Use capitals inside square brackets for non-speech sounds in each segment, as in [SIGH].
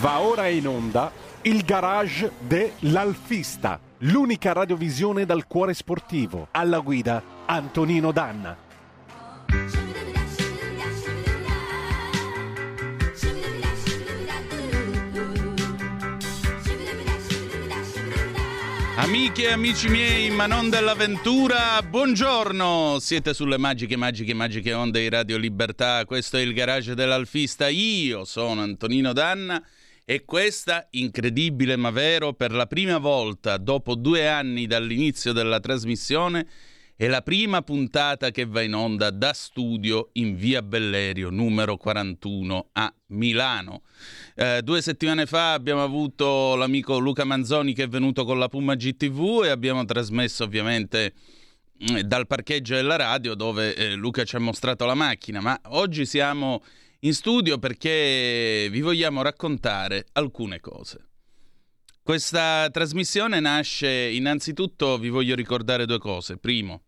Va ora in onda il garage dell'Alfista, l'unica radiovisione dal cuore sportivo. Alla guida Antonino Danna. Amiche e amici miei, ma non dell'avventura, buongiorno! Siete sulle magiche, magiche, magiche onde di Radio Libertà. Questo è il garage dell'Alfista. Io sono Antonino Danna e questa, incredibile ma vero, per la prima volta dopo due anni dall'inizio della trasmissione, è la prima puntata che va in onda da studio in via Bellerio, numero 41 a Milano. Eh, due settimane fa abbiamo avuto l'amico Luca Manzoni che è venuto con la Puma GTV e abbiamo trasmesso ovviamente mm, dal parcheggio della radio dove eh, Luca ci ha mostrato la macchina, ma oggi siamo in studio perché vi vogliamo raccontare alcune cose. Questa trasmissione nasce innanzitutto, vi voglio ricordare due cose. Primo,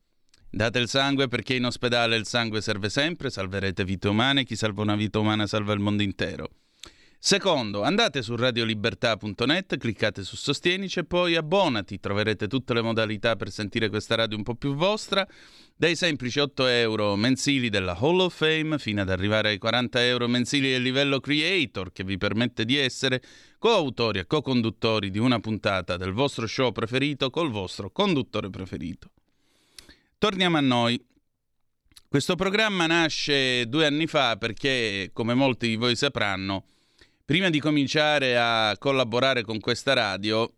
Date il sangue perché in ospedale il sangue serve sempre, salverete vite umane, chi salva una vita umana salva il mondo intero. Secondo, andate su radiolibertà.net, cliccate su Sostienici e poi abbonati, troverete tutte le modalità per sentire questa radio un po' più vostra, dai semplici 8 euro mensili della Hall of Fame fino ad arrivare ai 40 euro mensili del livello Creator che vi permette di essere coautori e co-conduttori di una puntata del vostro show preferito col vostro conduttore preferito. Torniamo a noi. Questo programma nasce due anni fa perché, come molti di voi sapranno, prima di cominciare a collaborare con questa radio,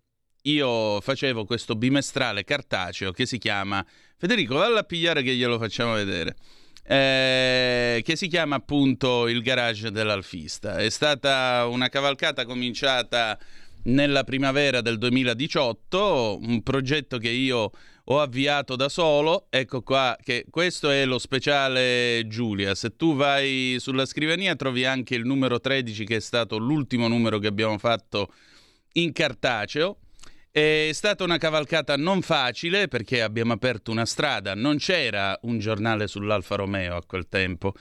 io facevo questo bimestrale cartaceo che si chiama Federico, valla a pigliare che glielo facciamo vedere. Eh, che si chiama appunto Il garage dell'alfista. È stata una cavalcata cominciata nella primavera del 2018, un progetto che io ho avviato da solo. Ecco qua che questo è lo speciale Giulia. Se tu vai sulla scrivania trovi anche il numero 13 che è stato l'ultimo numero che abbiamo fatto in cartaceo. È stata una cavalcata non facile perché abbiamo aperto una strada, non c'era un giornale sull'Alfa Romeo a quel tempo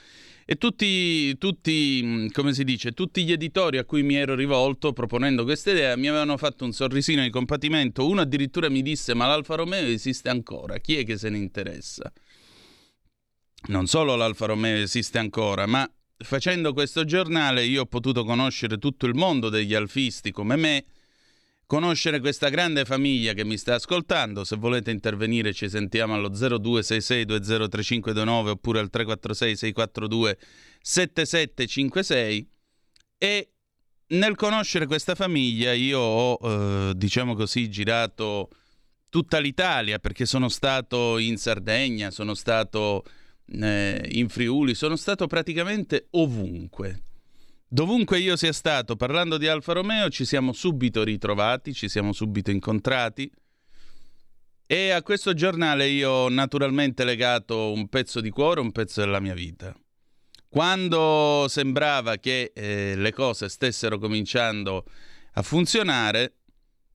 e tutti, tutti, mm, come si dice, tutti gli editori a cui mi ero rivolto proponendo questa idea mi avevano fatto un sorrisino di compatimento. Uno addirittura mi disse: Ma l'Alfa Romeo esiste ancora? Chi è che se ne interessa? Non solo l'Alfa Romeo esiste ancora, ma facendo questo giornale io ho potuto conoscere tutto il mondo degli alfisti come me conoscere questa grande famiglia che mi sta ascoltando. Se volete intervenire ci sentiamo allo 0266203529 oppure al 346 642 7756 e nel conoscere questa famiglia io ho, eh, diciamo così, girato tutta l'Italia perché sono stato in Sardegna, sono stato eh, in Friuli, sono stato praticamente ovunque. Dovunque io sia stato parlando di Alfa Romeo ci siamo subito ritrovati, ci siamo subito incontrati e a questo giornale io ho naturalmente legato un pezzo di cuore, un pezzo della mia vita. Quando sembrava che eh, le cose stessero cominciando a funzionare,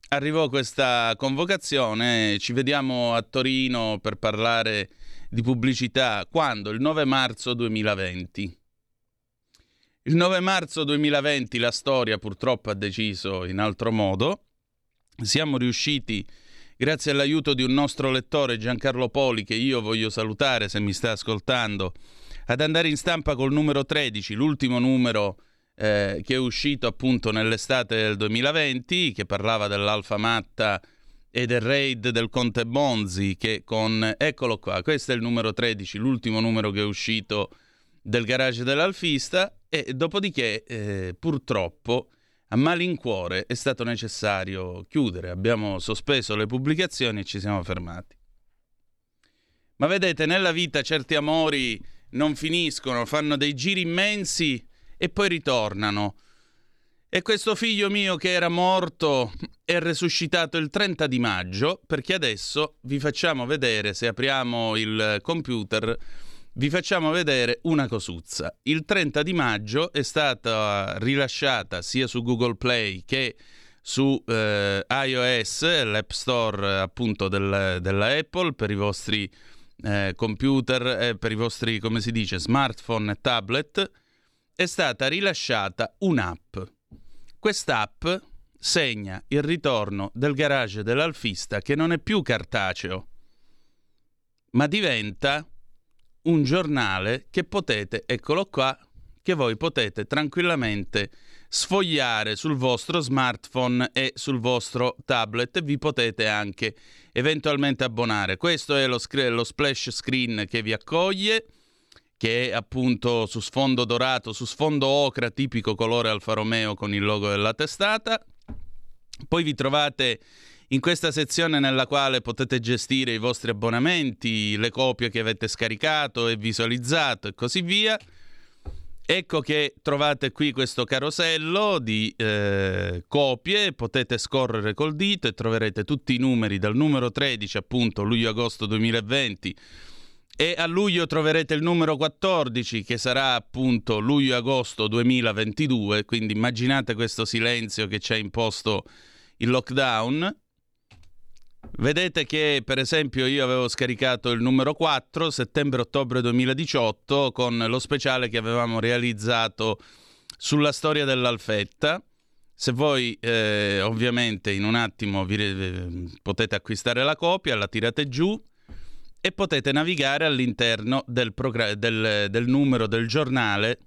arrivò questa convocazione, ci vediamo a Torino per parlare di pubblicità, quando? Il 9 marzo 2020. Il 9 marzo 2020 la storia purtroppo ha deciso in altro modo. Siamo riusciti, grazie all'aiuto di un nostro lettore Giancarlo Poli, che io voglio salutare se mi sta ascoltando, ad andare in stampa col numero 13, l'ultimo numero eh, che è uscito appunto nell'estate del 2020, che parlava dell'Alfa Matta e del raid del Conte Bonzi, che con... Eccolo qua, questo è il numero 13, l'ultimo numero che è uscito del garage dell'Alfista e dopodiché eh, purtroppo a malincuore è stato necessario chiudere, abbiamo sospeso le pubblicazioni e ci siamo fermati. Ma vedete, nella vita certi amori non finiscono, fanno dei giri immensi e poi ritornano. E questo figlio mio che era morto è resuscitato il 30 di maggio perché adesso vi facciamo vedere, se apriamo il computer, vi facciamo vedere una cosuzza. Il 30 di maggio è stata rilasciata sia su Google Play che su eh, iOS, l'App Store appunto del, della Apple per i vostri eh, computer, eh, per i vostri, come si dice, smartphone e tablet, è stata rilasciata un'app. quest'app segna il ritorno del garage dell'alfista che non è più cartaceo, ma diventa un giornale che potete, eccolo qua, che voi potete tranquillamente sfogliare sul vostro smartphone e sul vostro tablet vi potete anche eventualmente abbonare. Questo è lo, lo splash screen che vi accoglie che è appunto su sfondo dorato, su sfondo ocra, tipico colore Alfa Romeo con il logo della testata. Poi vi trovate in questa sezione nella quale potete gestire i vostri abbonamenti, le copie che avete scaricato e visualizzato e così via. Ecco che trovate qui questo carosello di eh, copie, potete scorrere col dito e troverete tutti i numeri dal numero 13 appunto luglio-agosto 2020 e a luglio troverete il numero 14 che sarà appunto luglio-agosto 2022, quindi immaginate questo silenzio che ci ha imposto il lockdown. Vedete che per esempio io avevo scaricato il numero 4 settembre-ottobre 2018 con lo speciale che avevamo realizzato sulla storia dell'Alfetta. Se voi eh, ovviamente in un attimo vi, eh, potete acquistare la copia, la tirate giù e potete navigare all'interno del, progr- del, del numero del giornale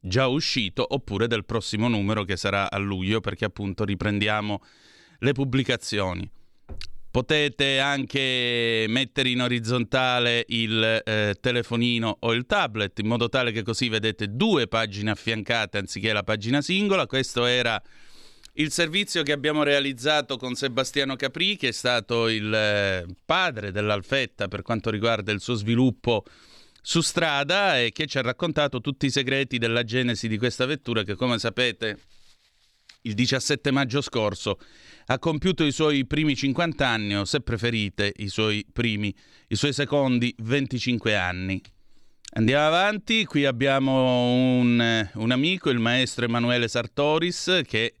già uscito oppure del prossimo numero che sarà a luglio perché appunto riprendiamo le pubblicazioni. Potete anche mettere in orizzontale il eh, telefonino o il tablet in modo tale che così vedete due pagine affiancate anziché la pagina singola. Questo era il servizio che abbiamo realizzato con Sebastiano Capri, che è stato il eh, padre dell'Alfetta per quanto riguarda il suo sviluppo su strada e che ci ha raccontato tutti i segreti della genesi di questa vettura che come sapete il 17 maggio scorso ha compiuto i suoi primi 50 anni o se preferite i suoi primi, i suoi secondi 25 anni. Andiamo avanti, qui abbiamo un, un amico, il maestro Emanuele Sartoris che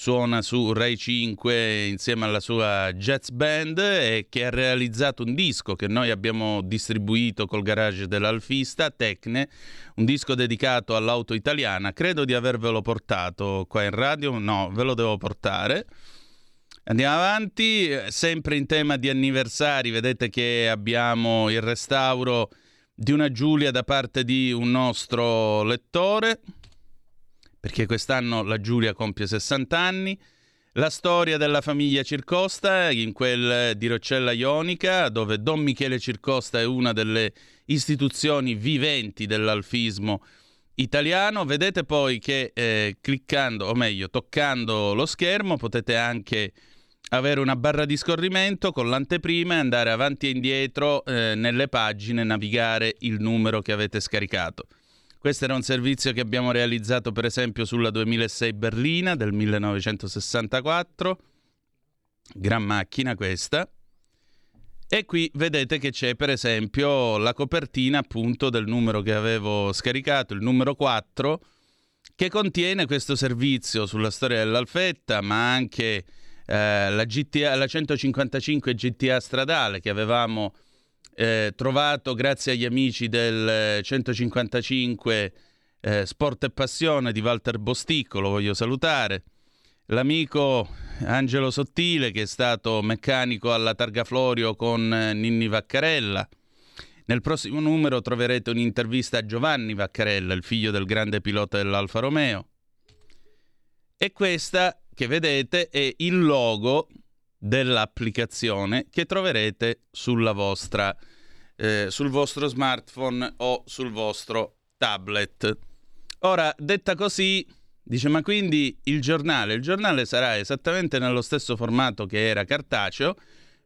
suona su Rai 5 insieme alla sua jazz band e che ha realizzato un disco che noi abbiamo distribuito col garage dell'Alfista, Tecne, un disco dedicato all'auto italiana. Credo di avervelo portato qua in radio, no, ve lo devo portare. Andiamo avanti, sempre in tema di anniversari, vedete che abbiamo il restauro di una Giulia da parte di un nostro lettore perché quest'anno la Giulia compie 60 anni. La storia della famiglia Circosta in quel di Roccella Ionica, dove Don Michele Circosta è una delle istituzioni viventi dell'alfismo italiano. Vedete poi che eh, cliccando, o meglio, toccando lo schermo, potete anche avere una barra di scorrimento con l'anteprima e andare avanti e indietro eh, nelle pagine, navigare il numero che avete scaricato. Questo era un servizio che abbiamo realizzato per esempio sulla 2006 Berlina del 1964. Gran macchina questa. E qui vedete che c'è per esempio la copertina appunto del numero che avevo scaricato, il numero 4, che contiene questo servizio sulla storia dell'Alfetta, ma anche eh, la, GTA, la 155 GTA stradale che avevamo eh, trovato grazie agli amici del 155 eh, Sport e Passione di Walter Bosticco, lo voglio salutare. L'amico Angelo Sottile che è stato meccanico alla Targa Florio con eh, Ninni Vaccarella. Nel prossimo numero troverete un'intervista a Giovanni Vaccarella, il figlio del grande pilota dell'Alfa Romeo. E questa che vedete è il logo dell'applicazione che troverete sulla vostra, eh, sul vostro smartphone o sul vostro tablet. Ora, detta così, dice ma quindi il giornale, il giornale sarà esattamente nello stesso formato che era cartaceo,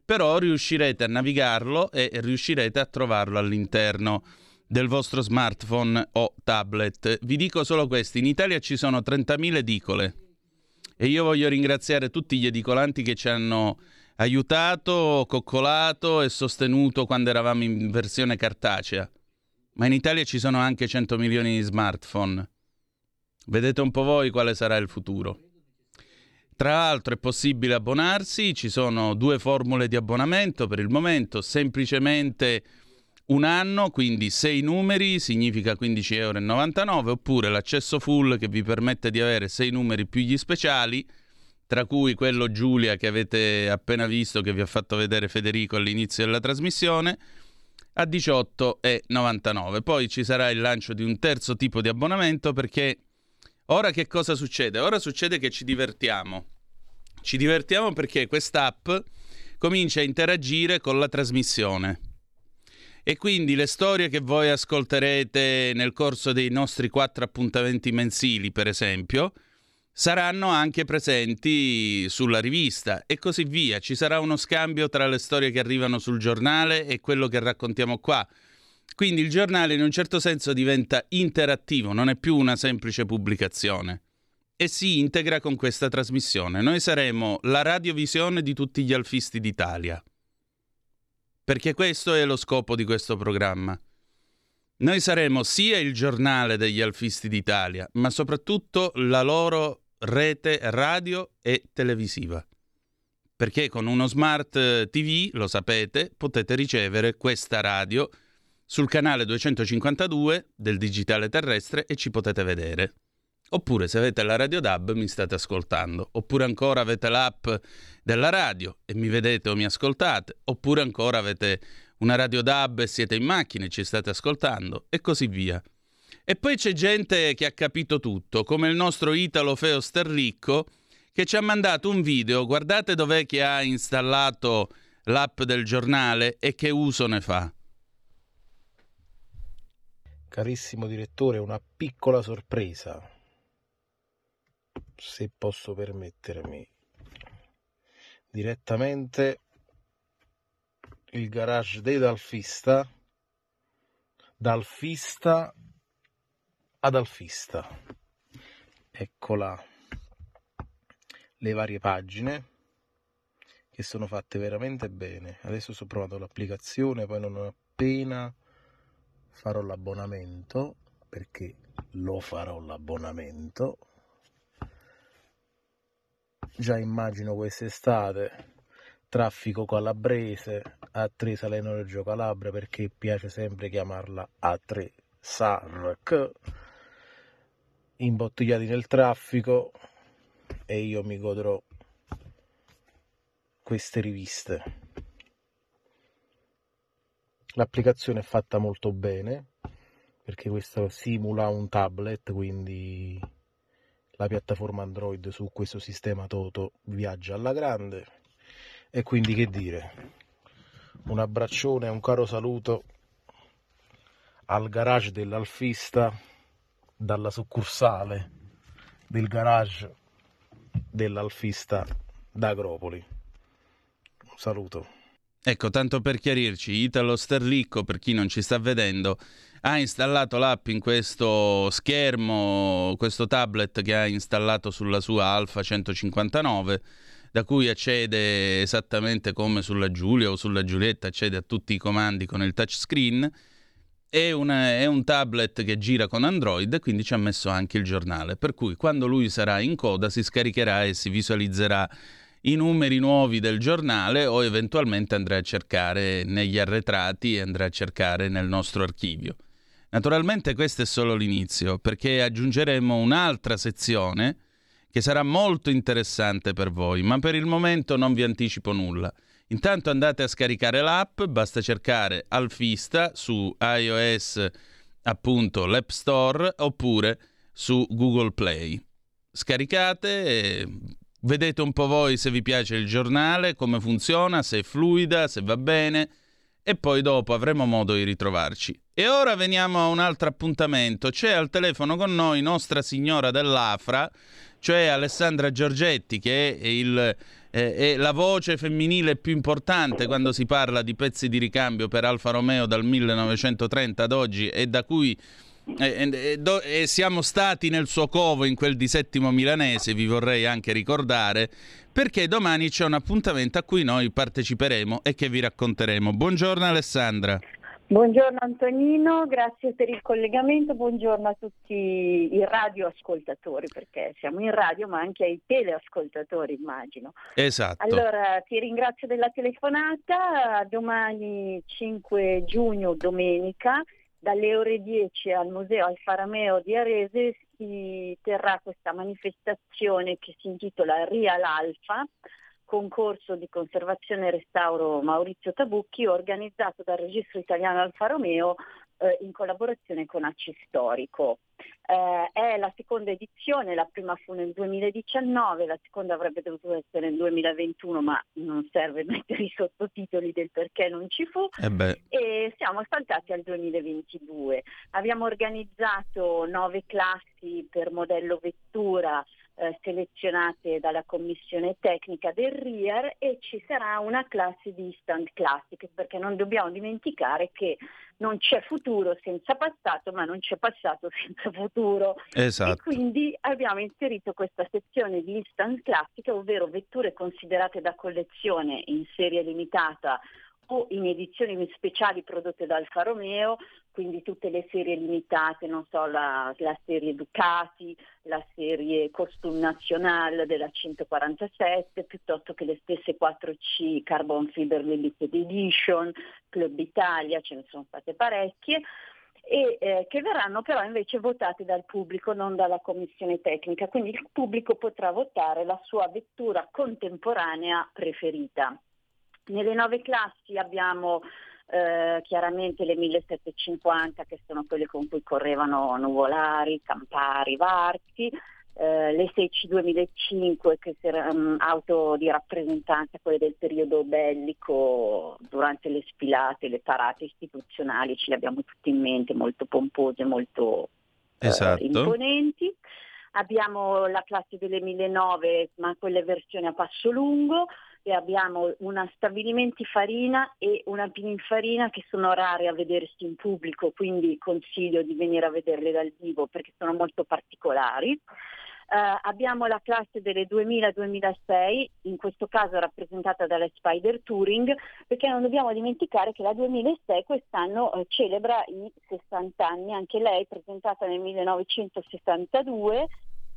però riuscirete a navigarlo e riuscirete a trovarlo all'interno del vostro smartphone o tablet. Vi dico solo questo, in Italia ci sono 30.000 edicole e io voglio ringraziare tutti gli edicolanti che ci hanno aiutato, coccolato e sostenuto quando eravamo in versione cartacea. Ma in Italia ci sono anche 100 milioni di smartphone. Vedete un po' voi quale sarà il futuro. Tra l'altro è possibile abbonarsi, ci sono due formule di abbonamento per il momento, semplicemente un anno, quindi 6 numeri, significa 15,99 euro, oppure l'accesso full che vi permette di avere 6 numeri più gli speciali, tra cui quello Giulia che avete appena visto, che vi ha fatto vedere Federico all'inizio della trasmissione, a 18,99. Poi ci sarà il lancio di un terzo tipo di abbonamento perché ora che cosa succede? Ora succede che ci divertiamo. Ci divertiamo perché quest'app comincia a interagire con la trasmissione. E quindi le storie che voi ascolterete nel corso dei nostri quattro appuntamenti mensili, per esempio, saranno anche presenti sulla rivista e così via. Ci sarà uno scambio tra le storie che arrivano sul giornale e quello che raccontiamo qua. Quindi il giornale in un certo senso diventa interattivo, non è più una semplice pubblicazione e si integra con questa trasmissione. Noi saremo la radiovisione di tutti gli alfisti d'Italia. Perché questo è lo scopo di questo programma. Noi saremo sia il giornale degli alfisti d'Italia, ma soprattutto la loro rete radio e televisiva. Perché con uno smart eh, TV, lo sapete, potete ricevere questa radio sul canale 252 del digitale terrestre e ci potete vedere. Oppure se avete la radio DAB mi state ascoltando, oppure ancora avete l'app della radio e mi vedete o mi ascoltate, oppure ancora avete una radio DAB e siete in macchina e ci state ascoltando. E così via. E poi c'è gente che ha capito tutto, come il nostro Italo Feo Sterricco, che ci ha mandato un video, guardate dov'è che ha installato l'app del giornale e che uso ne fa. Carissimo direttore, una piccola sorpresa, se posso permettermi, direttamente il garage dei Dalfista, Dalfista ad Alfista. Eccola le varie pagine che sono fatte veramente bene. Adesso sto provando l'applicazione, poi non appena farò l'abbonamento, perché lo farò l'abbonamento. Già immagino quest'estate traffico calabrese A3 Salerno Reggio Calabria perché piace sempre chiamarla A3 SARC imbottigliati nel traffico e io mi godrò queste riviste. L'applicazione è fatta molto bene perché questo simula un tablet, quindi la piattaforma Android su questo sistema Toto viaggia alla grande. E quindi che dire? Un abbraccione un caro saluto al garage dell'Alfista dalla succursale del garage dell'Alfista d'Agropoli. Un saluto. Ecco, tanto per chiarirci, Italo Sterlicco, per chi non ci sta vedendo, ha installato l'app in questo schermo, questo tablet che ha installato sulla sua Alfa 159, da cui accede esattamente come sulla Giulia o sulla Giulietta, accede a tutti i comandi con il touchscreen è, una, è, un tablet che gira con Android, quindi ci ha messo anche il giornale. Per cui quando lui sarà in coda si scaricherà e si visualizzerà i numeri nuovi del giornale o eventualmente andrà a cercare negli arretrati e andrà a cercare nel nostro archivio. Naturalmente questo è solo l'inizio, perché aggiungeremo un'altra sezione che sarà molto interessante per voi, ma per il momento non vi anticipo nulla. Intanto andate a scaricare l'app, basta cercare Alfista su iOS, appunto l'App Store, oppure su Google Play. Scaricate e vedete un po' voi se vi piace il giornale, come funziona, se è fluida, se va bene e poi dopo avremo modo di ritrovarci. E ora veniamo a un altro appuntamento. C'è al telefono con noi Nostra Signora dell'Afra, cioè Alessandra Giorgetti, che è il è la voce femminile più importante quando si parla di pezzi di ricambio per Alfa Romeo dal 1930 ad oggi e da cui e, e, e, siamo stati nel suo covo in quel di Settimo Milanese, vi vorrei anche ricordare, perché domani c'è un appuntamento a cui noi parteciperemo e che vi racconteremo. Buongiorno Alessandra. Buongiorno Antonino, grazie per il collegamento, buongiorno a tutti i radioascoltatori, perché siamo in radio ma anche ai teleascoltatori immagino. Esatto. Allora ti ringrazio della telefonata, domani 5 giugno, domenica, dalle ore 10 al Museo Alfa Romeo di Arese si terrà questa manifestazione che si intitola Real Alfa concorso di conservazione e restauro Maurizio Tabucchi organizzato dal Registro Italiano Alfa Romeo eh, in collaborazione con ACI Storico. Eh, è la seconda edizione, la prima fu nel 2019, la seconda avrebbe dovuto essere nel 2021 ma non serve [LAUGHS] mettere i sottotitoli del perché non ci fu eh e siamo saltati al 2022. Abbiamo organizzato nove classi per modello vettura eh, selezionate dalla commissione tecnica del RIAR e ci sarà una classe di instant classic perché non dobbiamo dimenticare che non c'è futuro senza passato ma non c'è passato senza futuro esatto. e quindi abbiamo inserito questa sezione di instant classic ovvero vetture considerate da collezione in serie limitata o in edizioni speciali prodotte da Alfa Romeo, quindi tutte le serie limitate, non so, la, la serie Ducati, la serie Costume National della 147, piuttosto che le stesse 4C Carbon Fiber Limited Edition, Club Italia, ce ne sono state parecchie e eh, che verranno però invece votate dal pubblico, non dalla commissione tecnica, quindi il pubblico potrà votare la sua vettura contemporanea preferita. Nelle nove classi abbiamo eh, chiaramente le 1750 che sono quelle con cui correvano Nuvolari, Campari, Varchi, eh, le 6C 2005 che erano um, auto di rappresentanza, quelle del periodo bellico durante le sfilate, le parate istituzionali, ce le abbiamo tutte in mente, molto pompose, molto eh, esatto. eh, imponenti. Abbiamo la classe delle 1009, ma quelle versioni a passo lungo, abbiamo una stabilimenti farina e una pininfarina che sono rare a vedersi in pubblico, quindi consiglio di venire a vederle dal vivo perché sono molto particolari. Uh, abbiamo la classe delle 2000-2006, in questo caso rappresentata dalle Spider Touring, perché non dobbiamo dimenticare che la 2006 quest'anno uh, celebra i 60 anni, anche lei presentata nel 1962,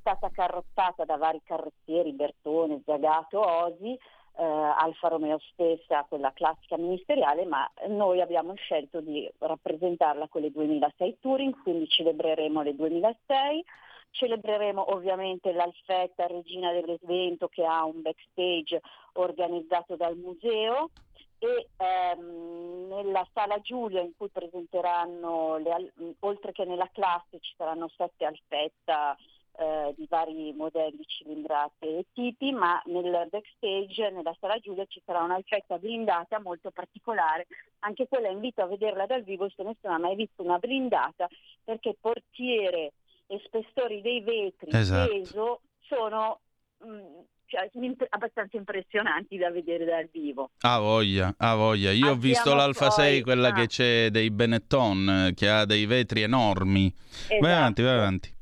stata carrozzata da vari carrozzieri, Bertone, Zagato, Osi, eh, Alfa Romeo stessa, quella classica ministeriale, ma noi abbiamo scelto di rappresentarla con le 2006 Touring, quindi celebreremo le 2006. Celebreremo ovviamente l'Alfetta Regina dell'evento che ha un backstage organizzato dal museo e ehm, nella sala Giulia in cui presenteranno, le, oltre che nella classe ci saranno sette Alfetta eh, di vari modelli cilindrati e tipi, ma nel backstage, nella sala Giulia, ci sarà un'alfetta blindata molto particolare. Anche quella invito a vederla dal vivo se nessuno ha mai visto una blindata, perché portiere e spessori dei vetri, esatto. peso, sono... Mh, mm, cioè, abbastanza impressionanti da vedere dal vivo. Ah voglia, ah voglia. Io Abbiamo ho visto l'Alfa poi... 6, quella ah. che c'è dei Benetton, che ha dei vetri enormi. Esatto. Vai avanti, vai avanti.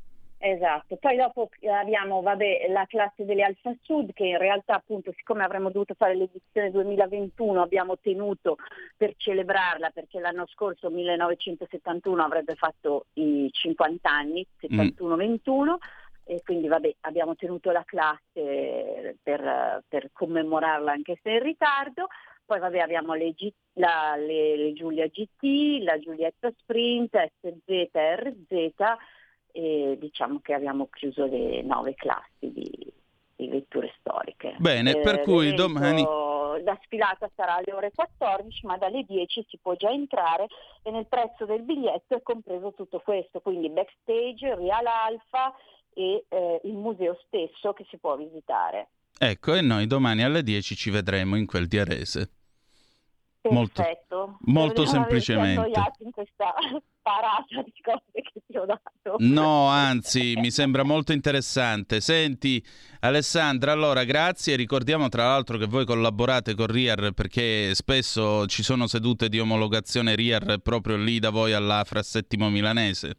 Esatto, poi dopo abbiamo vabbè, la classe delle Alfa Sud che in realtà appunto siccome avremmo dovuto fare l'edizione 2021 abbiamo tenuto per celebrarla perché l'anno scorso 1971 avrebbe fatto i 50 anni, 71-21 mm. e quindi vabbè, abbiamo tenuto la classe per, per, commemorarla anche se in ritardo. Poi vabbè, abbiamo le, G, la, le, le Giulia GT, la Giulietta Sprint, SZ, RZ e diciamo che abbiamo chiuso le nove classi di, di vetture storiche. Bene, eh, per cui domani... La sfilata sarà alle ore 14, ma dalle 10 si può già entrare e nel prezzo del biglietto è compreso tutto questo, quindi backstage, Real Alfa e eh, il museo stesso che si può visitare. Ecco, e noi domani alle 10 ci vedremo in quel di Perfetto. Molto, molto semplicemente. in questa [LAUGHS] parata di cose che ti ho dato. No, anzi, mi sembra molto interessante. Senti, Alessandra, allora grazie. Ricordiamo tra l'altro che voi collaborate con RIAR perché spesso ci sono sedute di omologazione RIAR proprio lì da voi all'Afra Settimo Milanese.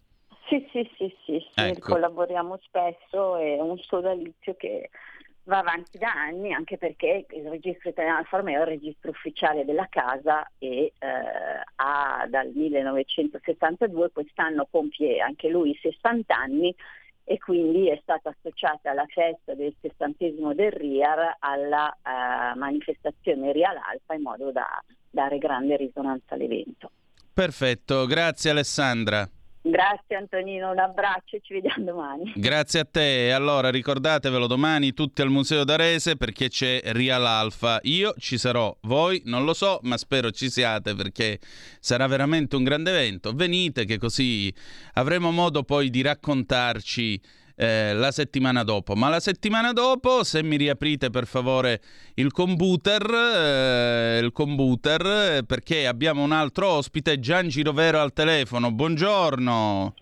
Sì, sì, sì, sì, sì. Ecco. collaboriamo spesso è un sodalizio che va avanti da anni anche perché il registro italiano Alfa Romeo è il registro ufficiale della casa e eh, ha dal 1972, quest'anno compie anche lui 60 anni e quindi è stata associata alla festa del sessantesimo del RIAR alla eh, manifestazione Real Alfa in modo da dare grande risonanza all'evento. Perfetto, grazie Alessandra. Grazie Antonino, un abbraccio e ci vediamo domani. Grazie a te. Allora ricordatevelo domani tutti al Museo d'Arese perché c'è Real Alfa. Io ci sarò, voi non lo so, ma spero ci siate perché sarà veramente un grande evento. Venite che così avremo modo poi di raccontarci eh, la settimana dopo. Ma la settimana dopo, se mi riaprite per favore il computer, eh, il computer, perché abbiamo un altro ospite, Gian Girovero al telefono. Buongiorno.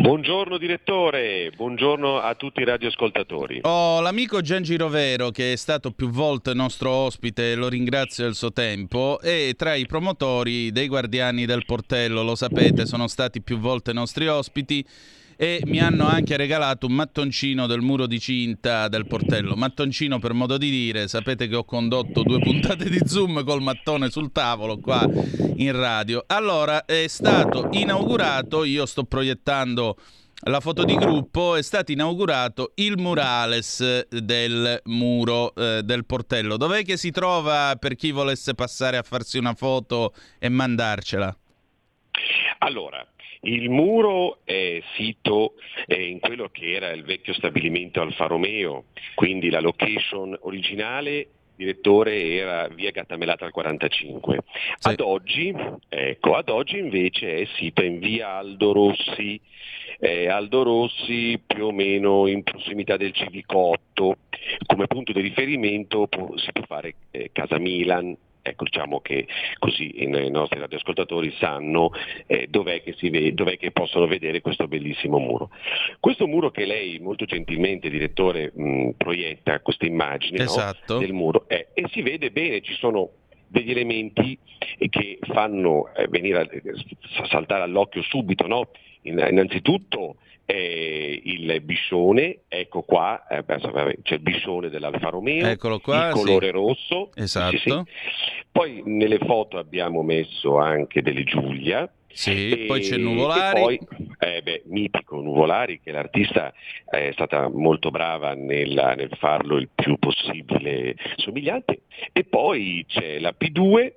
Buongiorno direttore, buongiorno a tutti i radioascoltatori. Ho l'amico Gian Girovero che è stato più volte nostro ospite, lo ringrazio del suo tempo, e tra i promotori dei Guardiani del Portello, lo sapete, sono stati più volte nostri ospiti e mi hanno anche regalato un mattoncino del muro di cinta del portello. Mattoncino per modo di dire, sapete che ho condotto due puntate di Zoom col mattone sul tavolo qua in radio. Allora, è stato inaugurato, io sto proiettando la foto di gruppo è stato inaugurato il murales del muro eh, del portello. Dov'è che si trova per chi volesse passare a farsi una foto e mandarcela? Allora, il muro è sito in quello che era il vecchio stabilimento Alfa Romeo, quindi la location originale direttore era via Gattamelata al 45. Sì. Ad, oggi, ecco, ad oggi invece è sito in via Aldo Rossi, eh, Aldo Rossi più o meno in prossimità del Civicotto, come punto di riferimento può, si può fare eh, Casa Milan, Ecco, diciamo che così i nostri radioascoltatori sanno eh, dov'è, che vede, dov'è, che possono vedere questo bellissimo muro. Questo muro che lei molto gentilmente, direttore, mh, proietta, questa immagine esatto. no, del muro, eh, e si vede bene, ci sono degli elementi che fanno eh, venire a, saltare all'occhio subito, no? innanzitutto eh, il biscione, ecco qua, eh, c'è il biscione dell'Alfa Romeo, qua, il colore sì. rosso. Esatto. Sì, sì. Poi nelle foto abbiamo messo anche delle Giulia. E, poi c'è Nuvolari. Poi, eh beh, mitico Nuvolari, che l'artista è stata molto brava nel, nel farlo il più possibile somigliante. E poi c'è la P2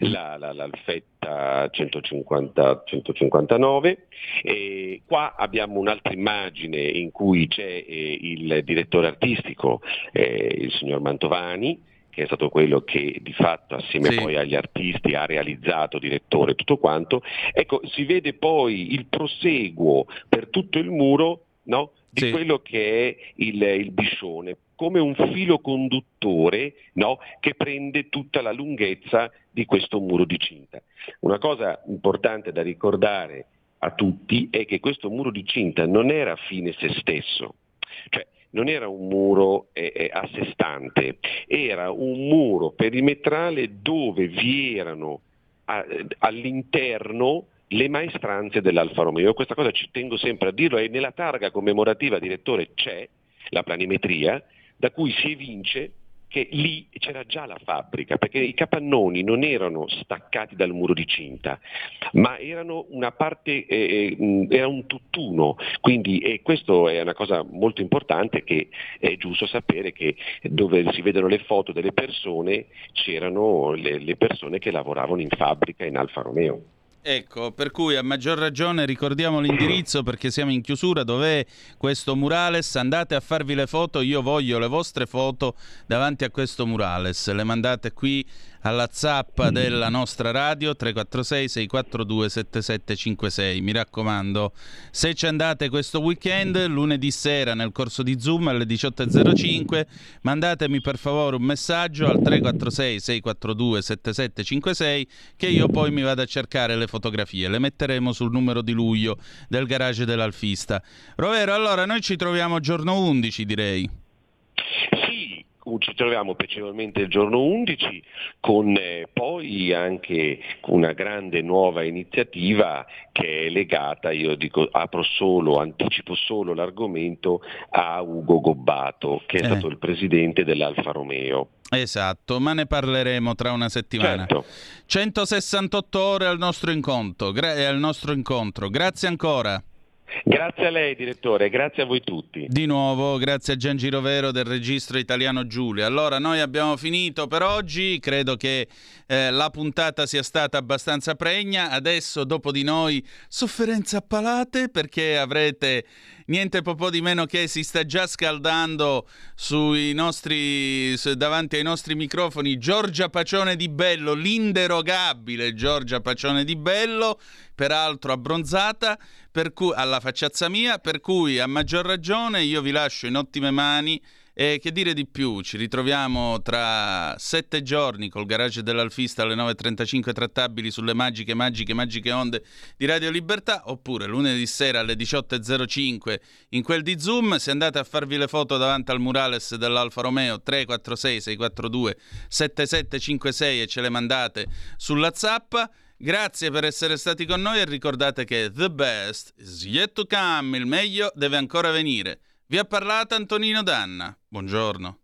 la, la, l'Alfetta 150, 159. E qua abbiamo un'altra immagine in cui c'è eh, il direttore artistico, eh, il signor Mantovani, che è stato quello che di fatto assieme sì. poi agli artisti ha realizzato direttore tutto quanto, ecco si vede poi il proseguo per tutto il muro no? Di sì. quello che è il, il biscione, come un filo conduttore no? che prende tutta la lunghezza di questo muro di cinta. Una cosa importante da ricordare a tutti è che questo muro di cinta non era fine se stesso, cioè non era un muro eh, eh a sé stante, era un muro perimetrale dove vi erano all'interno le maestranze dell'Alfa Romeo. Questa cosa ci tengo sempre a dirlo e nella targa commemorativa direttore c'è la planimetria da cui si evince che lì c'era già la fabbrica, perché i capannoni non erano staccati dal muro di cinta, ma erano una parte, eh, eh era un tutt'uno, quindi e questo è una cosa molto importante che è giusto sapere che dove si vedono le foto delle persone c'erano le, le persone che lavoravano in fabbrica in Alfa Romeo. Ecco, per cui a maggior ragione ricordiamo l'indirizzo perché siamo in chiusura, dov'è questo murales? Andate a farvi le foto, io voglio le vostre foto davanti a questo murales, le mandate qui alla zappa della nostra radio 346 642 7756. Mi raccomando, se ci andate questo weekend, lunedì sera nel corso di Zoom alle 18.05, mandatemi per favore un messaggio al 346 642 7756 che io poi mi vado a cercare le fotografie. Le metteremo sul numero di luglio del garage dell'Alfista. Rovero, allora noi ci troviamo giorno 11 direi. Ci troviamo piacevolmente il giorno 11 con eh, poi anche una grande nuova iniziativa che è legata, io dico apro solo, anticipo solo l'argomento a Ugo Gobbato che è eh. stato il presidente dell'Alfa Romeo. Esatto, ma ne parleremo tra una settimana. Certo. 168 ore al nostro incontro, gra- al nostro incontro. Grazie ancora. Grazie a lei direttore, grazie a voi tutti. Di nuovo, grazie a Gian Girovero del registro italiano Giulia. Allora, noi abbiamo finito per oggi, credo che eh, la puntata sia stata abbastanza pregna. Adesso, dopo di noi, sofferenze a palate perché avrete niente po' di meno che si sta già scaldando nostri, davanti ai nostri microfoni Giorgia Pacione di Bello, l'inderogabile Giorgia Pacione di Bello, peraltro abbronzata, per cui, alla facciazza mia, per cui a maggior ragione io vi lascio in ottime mani e che dire di più? Ci ritroviamo tra sette giorni col garage dell'Alfista alle 9.35 trattabili sulle magiche, magiche, magiche onde di Radio Libertà oppure lunedì sera alle 18.05 in quel di Zoom. Se andate a farvi le foto davanti al murales dell'Alfa Romeo 346 642 7756 e ce le mandate sulla zappa. Grazie per essere stati con noi e ricordate che the best is yet to come, il meglio deve ancora venire. Vi ha parlato Antonino Danna. Buongiorno.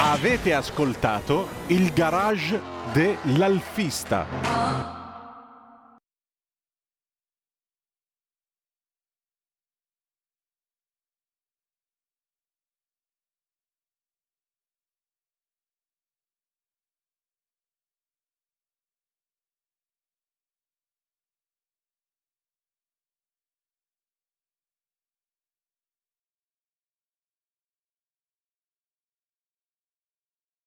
Avete ascoltato il garage dell'alfista.